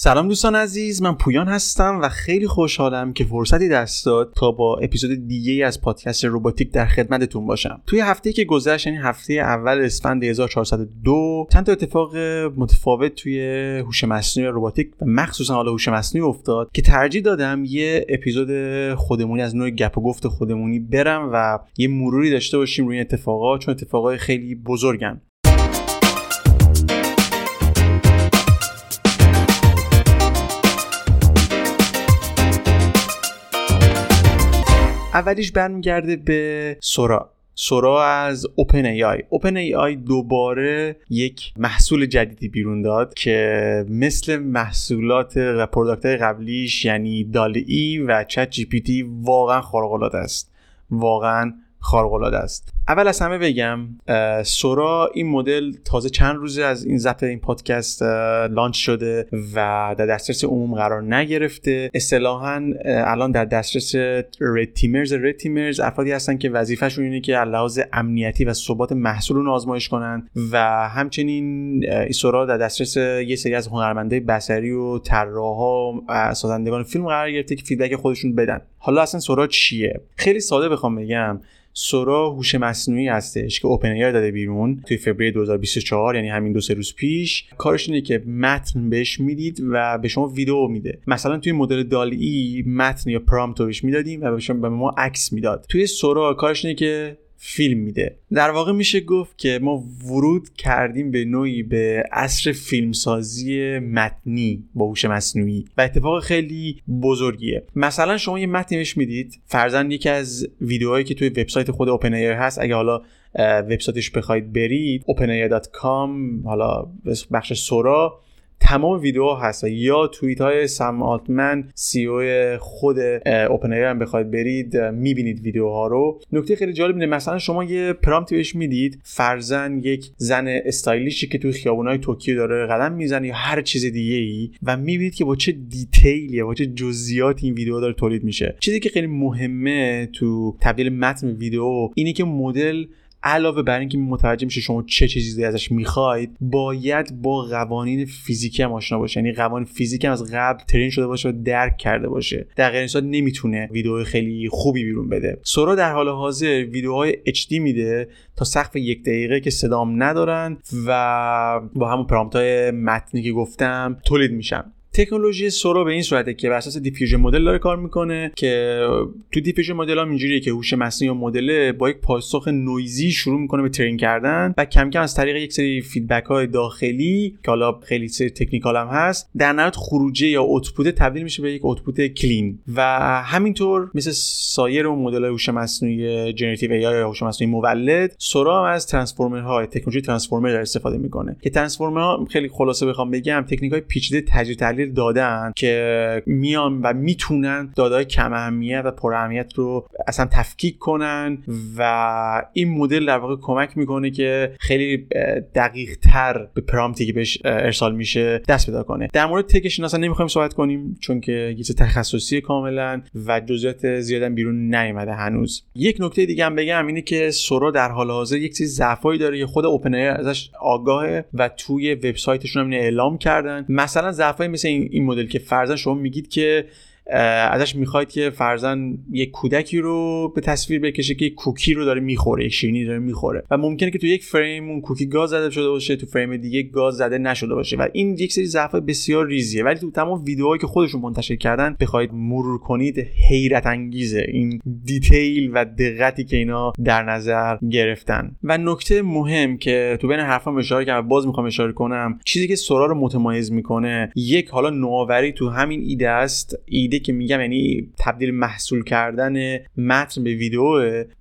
سلام دوستان عزیز من پویان هستم و خیلی خوشحالم که فرصتی دست داد تا با اپیزود دیگه از پادکست روباتیک در خدمتتون باشم. توی هفته که گذشت یعنی هفته اول اسفند 1402 چند تا اتفاق متفاوت توی هوش مصنوعی روباتیک و مخصوصا حالا هوش مصنوعی افتاد که ترجیح دادم یه اپیزود خودمونی از نوع گپ و گفت خودمونی برم و یه مروری داشته باشیم روی اتفاقات چون اتفاقات خیلی بزرگن. اولیش برمیگرده به سورا. سورا از اوپن ای آی اوپن ای آی دوباره یک محصول جدیدی بیرون داد که مثل محصولات و product قبلیش یعنی DALL-E و ChatGPT واقعا خارق است. واقعا خارق است. اول از همه بگم سورا این مدل تازه چند روزه از این ضبط این پادکست launch شده و در دسترس عموم قرار نگرفته. اصطلاحا الان در دسترس رد تیمرز رد تیمرز افرادی هستن که وظیفهشون اینه که لحاظ امنیتی و ثبات محصول رو آزمایش کنن و همچنین سورا در دسترس یه سری از هنرمنده بصری و طراحا و سازندگان فیلم قرار گرفته که فیدبک خودشون بدن. حالا اصلا سورا چیه؟ خیلی ساده بخوام بگم. سورا هوش مصنوعی هستش که اوپن ای داده بیرون توی فوریه 2024 یعنی همین دو سه روز پیش. کارش اینه که متن بهش می‌دید و به شما ویدیو میده. مثلا توی مدل دال ای متن یا پرامپت بهش می‌دادیم و به شما به ما عکس می‌داد. توی سورا کارش اینه که فیلم میده. در واقع میشه گفت که ما ورود کردیم به نوعی به عصر فیلمسازی متنی با هوش مصنوعی و اتفاق خیلی بزرگیه. مثلا شما یه متنی می‌دید. فرضا یکی از ویدیوهایی که توی وبسایت خود OpenAI هست. اگه حالا وبسایتش بخواید برید openai.com حالا بخش سورا تمام ویدیو هست یا توییت های سم آلتمن CEO خود OpenAI هم بخواید برید می‌بینید ویدیوها رو. نکته خیلی جالب اینه مثلا شما یه prompt ی بهش می‌دید فرضا یک زن stylish ی که توی خیابونای توکیو داره قدم می‌زنه یا هر چیز دیگه ای و می‌بینید که با چه detail ی با چه جزئیاتی این ویدیو داره تولید میشه. چیزی که خیلی مهمه تو تبدیل متن ویدیو اینه که مدل علاوه بر اینکه متوجه میشه شما چه چیزی ازش می‌خواید باید با قوانین فیزیکی هم آشنا باشه. یعنی قوانین فیزیک هم از قبل ترین شده باشه و درک کرده باشه. در غیر صورت نمی‌تونه ویدیو خیلی خوبی بیرون بده. سورا در حال حاضر ویدیوهای HD میده تا سقف یک دقیقه که صدام ندارن و با همون پرامپت های متنی که گفتم تولید میشن تکنولوژی سورا به این صورته که بر اساس دیفیوژن مدل داره کار می‌کنه که تو diffusion model هم اینجوریه که هوش مصنوعی یا مدل با یک پاسخ نویزی شروع می‌کنه به train کردن و کم کم از طریق یک سری feedback های داخلی که حالا خیلی سری technical هم هست در نهایت خروجی یا output تبدیل میشه به یک output clean و همینطور مثل سایر اون مدل هوش مصنوعی generative AI یا هوش مصنوعی مولد سورا هم از transformer ها تکنولوژی transformer استفاده می‌کنه. که transformer ها خیلی خلاصه بخوام بگم تکنیک های پیچیده تجزیه دادن که میان و می‌تونن دیتای کم اهمیت و پر اهمیت رو اصلا تفکیک کنن و این مدل در واقع کمک می‌کنه که خیلی دقیق تر به پرامپتی که بهش ارسال میشه دست پیدا کنه. در مورد تکش اصلا نمی‌خوایم صحبت کنیم چون که یه تخصصی کاملا و جزئیات زیادم بیرون نیومده هنوز. یک نکته دیگه هم بگم اینه که سورا در حال حاضر یک چیز ضعفایی داره که خود اوپن ازش آگاهه و توی وبسایتشون هم اعلام کردن. مثلا ضعفایی مثل این مدل که فرضاً شما میگید که ازش می‌خواید که فرزن یک کودکی رو به تصویر بکشه که کوکی رو داره می‌خوره یک شیرینی داره می‌خوره. و ممکنه که تو یک فریم اون کوکی گاز زده شده باشه تو فریم دیگه گاز زده نشده باشه. و این یک سری ضعف بسیار ریزیه. ولی تو تمام ویدیوهایی که خودشون منتشر کردن بخواید مرور کنید حیرت انگیزه این دیتیل و دقتی که اینا در نظر گرفتن. و نکته مهم که تو بین حرفام اشاره کردم باز می‌خوام اشاره کنم چیزی که سورا رو متمایز می‌کنه یک حالا نوآوری تو همین ایده است. ایده که میگم یعنی تبدیل محصول کردن متن به ویدیو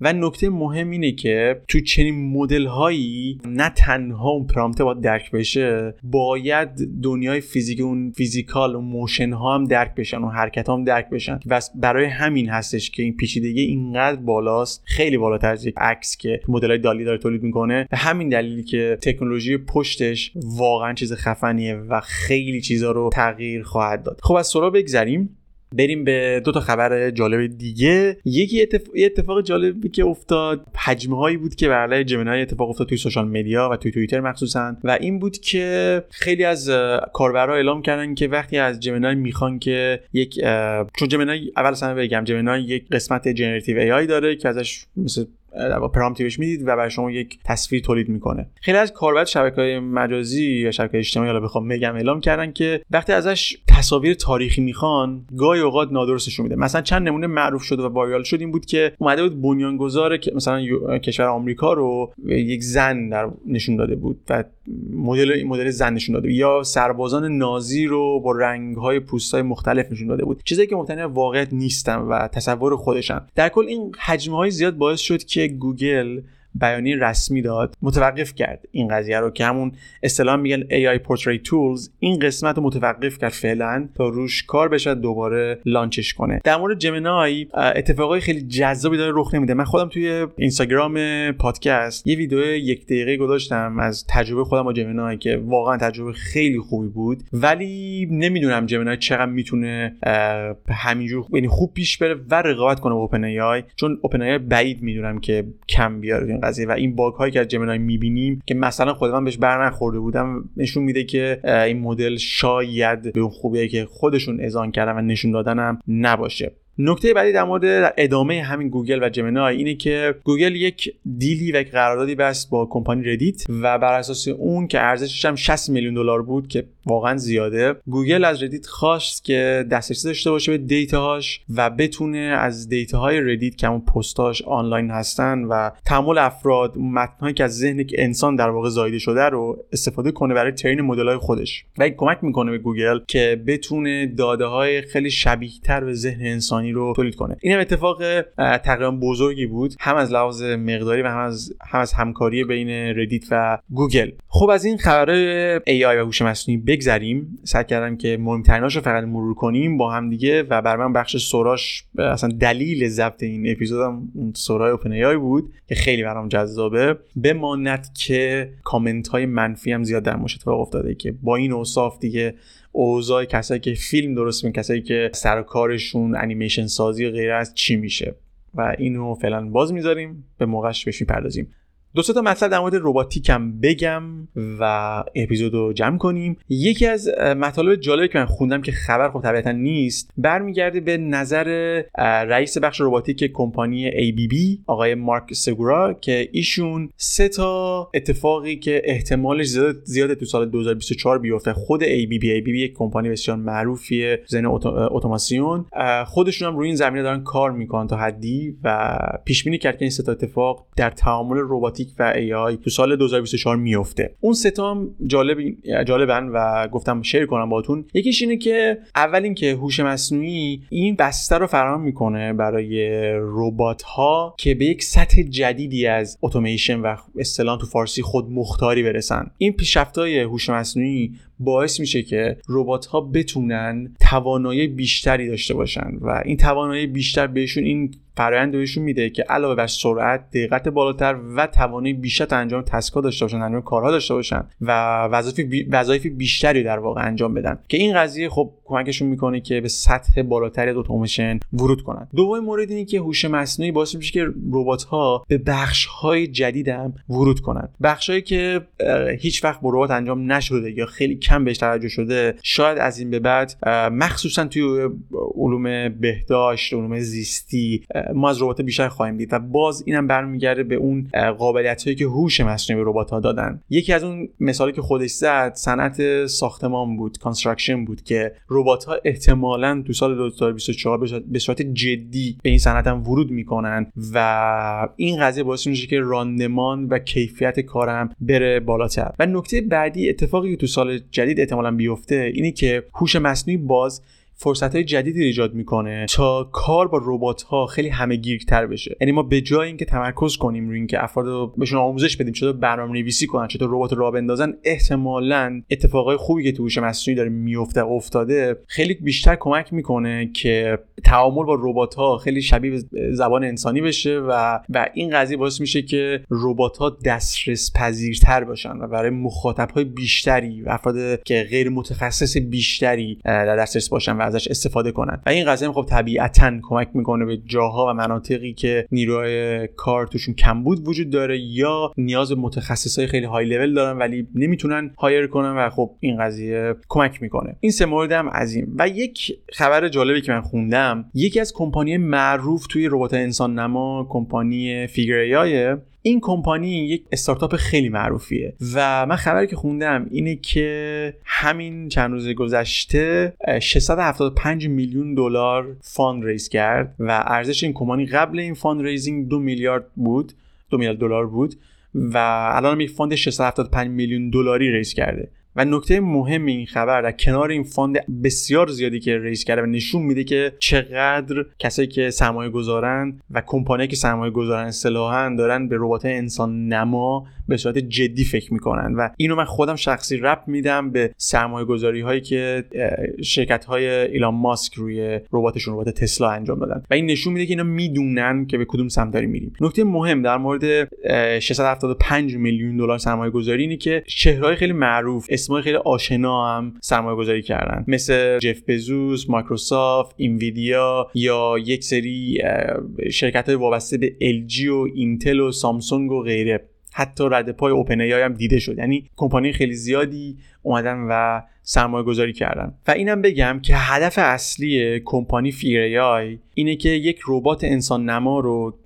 و نکته مهم اینه که تو چنین مدل هایی نه تنها اون prompt باید درک بشه باید دنیای فیزیک اون physical اون motion ها هم درک بشن و حرکت ها هم درک بشن. و برای همین هستش که این پیچیدگی اینقدر بالاست خیلی بالاتر از یک عکس که مدل های DALL-E داره تولید می‌کنه. به همین دلیلی که تکنولوژی پشتش واقعا چیز خفنیه و خیلی چیزا رو تغییر خواهد داد. خب از سورا بگذریم. بریم به دو تا خبر جالب دیگه. یکی اتفاق, اتفاق جالبی که افتاد هجمه هایی بود که برای Gemini اتفاق افتاد توی social media و توی توییتر مخصوصا. و این بود که خیلی از کاربرها اعلام کردن که وقتی از Gemini می‌خوان که یک چون Gemini اول اصلا بگم Gemini یک قسمت generative AI داره که ازش مثل prompt ی می‌دید و برای شما یک تصویر تولید می‌کنه. خیلی از کاربر شبکه های مجازی یا شبکه اجتماعی حالا بخوام بگم اعلام کردن که وقتی ازش تصاویر تاریخی می‌خوان گاهی اوقات نادرستشون میده. مثلا چند نمونه معروف شده و viral شد این بود که اومده بود بنیانگذار مثلا کشور آمریکا رو یک زن در نشون داده بود و مدل مدل زن نشون داده بود. یا سربازان نازی رو با رنگ های پوست های مختلف نشون داده بود. چیزی که مبتنی واقعیت نیستن و تصور خودشن. در کل این حجمه های زیاد باعث شد که گوگل بیانیه رسمی داد متوقف کرد این قضیه رو که همون اصطلاح میگن AI Portrait Tools. این قسمت رو متوقف کرد فعلا تا روش کار بشه دوباره لانچش کنه. در مورد جمنای اتفاقای خیلی جذابی داره رخ نمیده. من خودم توی اینستاگرام پادکست یه ویدیو یک دقیقه گذاشتم از تجربه خودم با جمنای که واقعا تجربه خیلی خوبی بود. ولی نمی‌دونم جمنای چقدر می‌تونه همینجور یعنی خوب پیش بره و رقابت کنه با اوپن ای چون اوپن ای بعید می‌دونم که کم بیاره این قضیه و این باگ هایی که از جمنای می‌بینیم که مثلا خود من بهش بر نخورده بودم نشون میده که این مدل شاید به اون خوبیه که خودشون اذان کردن و نشون دادنم نباشه. نکته بعدی در مورد ادامه همین گوگل و Gemini اینه که گوگل یک deal ی و یک قراردادی بست با کمپانی ردیت و بر اساس اون که ارزشش هم 60 میلیون دلار بود که واقعا زیاده گوگل از ردیت خواست که دسترسی داشته باشه به دیتاهاش و بتونه از دیتاهای ردیت که اون پستاش آنلاین هستن و تمام افراد متنهایی که از ذهن انسان در واقع زایده شده رو استفاده کنه برای train مدل‌های خودش. و این کمک می‌کنه به گوگل که بتونه داده های خیلی شبیه تر به ذهن انسانی رو تولید کنه. این هم اتفاق تقریبا بزرگی بود. هم از لحاظ مقداری و هم از هم از همکاری بین ردیت و گوگل. خب از این خبر آی و هوش مصنوعی بگذریم. سعی کردم که مهمتریناش رو فقط مرور کنیم با هم دیگه و بر من بخش سوراش اصلا دلیل ضبط این اپیزودم اون سورای اوپن بود که خیلی برام جذابه. بماند که کامنت های منفی هم زیاد در موش اتفاق افتاده که با این اوصاف دیگه اوضاع کسایی که فیلم درست می‌کنن کسایی که سر کارشون انیمیشن سازی و غیره از چی میشه. و اینو فعلا باز می‌ذاریم به موقعش بهش می‌پردازیم. دو تا مطلب در مورد رباتیک هم بگم و اپیزود رو جمع کنیم. یکی از مطالب جالبی که من خوندم که خبر خب طبیعتا نیست برمیگرده به نظر رئیس بخش رباتیک کمپانی ABB آقای مارک سگورا که ایشون سه تا اتفاقی که احتمالش زیاد زیاده تو سال 2024 بیفته. خود ABB ABB یک کمپانی بسیار معروفیه زن اتوماسیون. خودشون هم روی این زمینه دارن کار می‌کنن تا حدی و پیش بینی کرد که این سه تا اتفاق در تعامل رباتیک و ای آی تو سال 2024 میفته. اون ستا هم جالب جالبن و گفتم شیر کنم باهاتون. یکیش اینه که اول اینکه هوش مصنوعی این بسته رو فراهم می‌کنه برای ربات ها که به یک سطح جدیدی از اتوماسیون و اصطلاح تو فارسی خود مختاری برسن. این پیشرفت‌های هوش مصنوعی باعث میشه که ربات ها بتونن توانایی بیشتری داشته باشن و این توانایی بیشتر بهشون این فرآیند بهشون میده که علاوه بر سرعت دقت بالاتر و توانایی بیشتر انجام تسکا داشته باشن انجام کارها داشته باشن و وظایف بی... بیشتری در واقع انجام بدن. که این قضیه خب کمکشون می‌کنه که به سطح بالاتری از اتوماسیون ورود کنن. دومین مورد اینه که هوش مصنوعی باعث میشه که ربات ها به بخش های جدید هم ورود کنن. بخش هایی که هیچ وقت با ربات انجام نشده یا خیلی کم بهش توجه شده شاید از این به بعد مخصوصا توی علوم بهداشت علوم زیستی ما از ربات بیشتر خواهیم دید و باز اینم برمیگرده به اون قابلیت هایی که هوش مصنوعی به ربات ها دادن. یکی از اون مثالی که خودش زد صنعت ساختمان بود construction بود که ربات ها احتمالا تو سال 2024 به صورت جدی به این صنعت هم ورود می‌کنن و این قضیه باعث میشه که راندمان و کیفیت کارم بره بالاتر. و نکته بعدی اتفاقی که تو سال جدید احتمالا بیفته اینه که هوش مصنوعی باز فرصت های جدیدی ایجاد می‌کنه تا کار با ربات ها خیلی همه گیرتر بشه. یعنی ما به جای اینکه تمرکز کنیم روی اینکه افراد بهشون آموزش بدیم چطور برنامه نویسی کنن چطور ربات راه بندازن احتمالا اتفاقای خوبی که تو هوش مصنوعی داره میفته افتاده خیلی بیشتر کمک می‌کنه که تعامل با ربات ها خیلی شبیه زبان انسانی بشه و و این قضیه باعث میشه که ربات ها دسترس پذیرتر باشن و برای مخاطب های بیشتری و افراد که غیر متخصص بیشتری در دسترس باشن و ازش استفاده کنن. و این قضیه خب طبیعتا کمک می‌کنه به جاها و مناطقی که نیروهای کار توشون کمبود وجود داره یا نیاز متخصصای خیلی های لول دارن ولی نمی‌تونن hire کنن و خب این قضیه کمک می‌کنه. این سه مورد هم این. و یک خبر جالبی که من خوندم یکی از کمپانی معروف توی ربات انسان نما کمپانی Figure این کمپانی یک استارتاپ خیلی معروفیه. و من خبری که خوندم اینه که همین چند روز گذشته 675 میلیون دلار fund raise کرد و ارزش این کمپانی قبل این fundraising دو میلیارد بود دو میلیارد دلار بود و الان یک fund 675 میلیون دلاری raise کرده. و نکته مهم این خبر در کنار این fund بسیار زیادی که raise کرده و نشون میده که چقدر کسایی که سرمایه گذارن و کمپانی که سرمایه گذارن اصطلاحا دارن به ربات انسان نما به صورت جدی فکر می‌کنن. و اینو من خودم شخصی ربط میدم به سرمایه گذاری هایی که شرکت های ایلان ماسک روی رباتشون ربات تسلا انجام دادن. و این نشون میده که اینا می‌دونن که به کدوم سمت داریم میریم. نکته مهم در مورد 675 میلیون دلار سرمایه گذاری اینه که شرکت‌های خیلی معروف اسمای خیلی آشنا هم سرمایه گذاری کردن. مثل جف بزوس مایکروسافت Nvidia یا یک سری شرکت های وابسته به LG و اینتل و سامسونگ و غیره. حتی رد پای OpenAI هم دیده شد. یعنی کمپانی خیلی زیادی اومدن و سرمایه گذاری کردن. و اینم بگم که هدف اصلی کمپانی Figure AI اینه که یک ربات انسان نما رو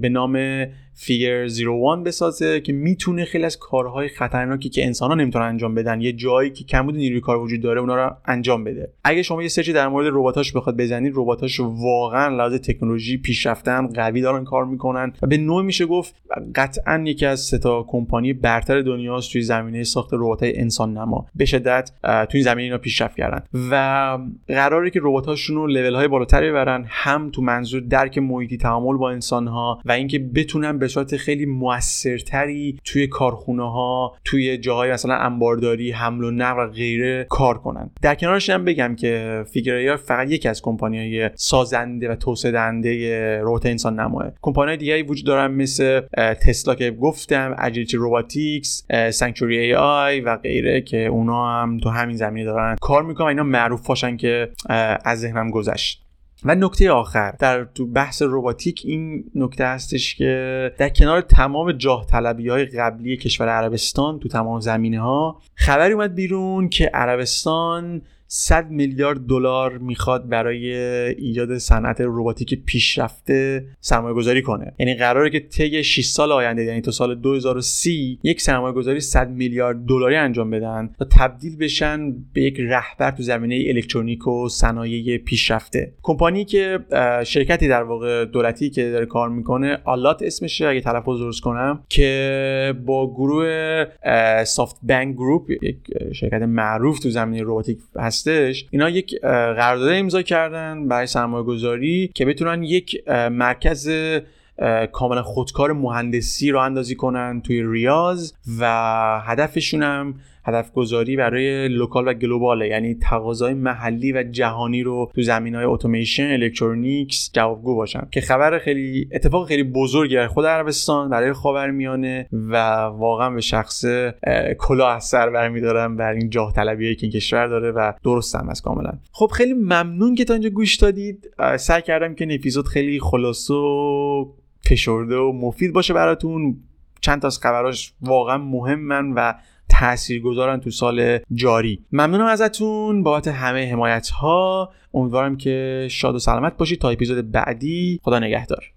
به نام فیگر 01 بسازه که می‌تونه خیلی از کارهای خطرناکی که انسان ها نمی‌تونن انجام بدن یه جایی که کمبود نیروی کار وجود داره اونا رو انجام بده. اگه شما یه سرچی در مورد رباتاش بخواد بزنید رباتاش واقعا لحاظ تکنولوژی پیشرفتن قوی دارن کار می‌کنن و به نوعی میشه گفت قطعا یکی از ستا کمپانی برتر دنیاست توی زمینه ساخت رباتای انسان نما به شدت توی زمینه اینا پیشرفت کردن و قراره که رباتاشون رو لول های بالاتری ببرن هم تو منظور درک محیطی تعامل با انسان ها و اینکه بتونن صورت خیلی موثرتری توی کارخونه ها توی جاهای مثلا انبارداری حمل و نقل و غیره کار کنن. در کنارش هم بگم که فیگریا فقط یکی از کمپانی های سازنده و توسعه دهنده ربات انسان نماه کمپانی دیگه وجود دارن مثل تسلا که گفتم اجیلیتی روباتیکس سانکچوری ای آی و غیره که اونا هم تو همین زمینه دارن کار می‌کنن اینا معروف باشن که از ذهنم گذشت. و نکته آخر در تو بحث روباتیک این نکته هستش که در کنار تمام جاه طلبی های قبلی کشور عربستان تو تمام زمینه ها خبری اومد بیرون که عربستان 100 میلیارد دلار می‌خواد برای ایجاد صنعت رباتیک پیشرفته سرمایه گذاری کنه. یعنی قراره که طی 6 سال آینده یعنی تا سال 2030 یک سرمایه گذاری 100 میلیارد دلاری انجام بدن تا تبدیل بشن به یک رهبر تو زمینه الکترونیک و صنایع پیشرفته. کمپانی که شرکتی در واقع دولتی که داره کار می‌کنه آلات اسمشه اگه تلفظ درست کنم که با گروه SoftBank Group یک شرکت معروف تو زمینه رباتیک هست. اینا یک قرارداد امضا کردن برای سرمایه گذاری که بتونن یک مرکز کاملا خودکار مهندسی رو راه اندازی کنن توی ریاض و هدفشون هم هدف گذاری برای local و global ه. یعنی تقاضای محلی و جهانی رو تو زمینه های اتوماسیون electronics جوابگو باشن. که خبر خیلی اتفاق خیلی بزرگی برای خود عربستان برای خاورمیانه و واقعا به شخص کلاه از سر برمیدارم بر این جاه طلبی که این کشور داره و درست هم از کاملا. خب خیلی ممنون که تا اینجا گوش دادید. سعی کردم که این اپیزود خیلی خلاص و فشرده و مفید باشه براتون. چند تا از خبراش واقعا مهمن و گذارن تو سال جاری. ممنونم ازتون بابت همه حمایت ها امیدوارم که شاد و سلامت باشید. تا اپیزود بعدی خدا نگهدار.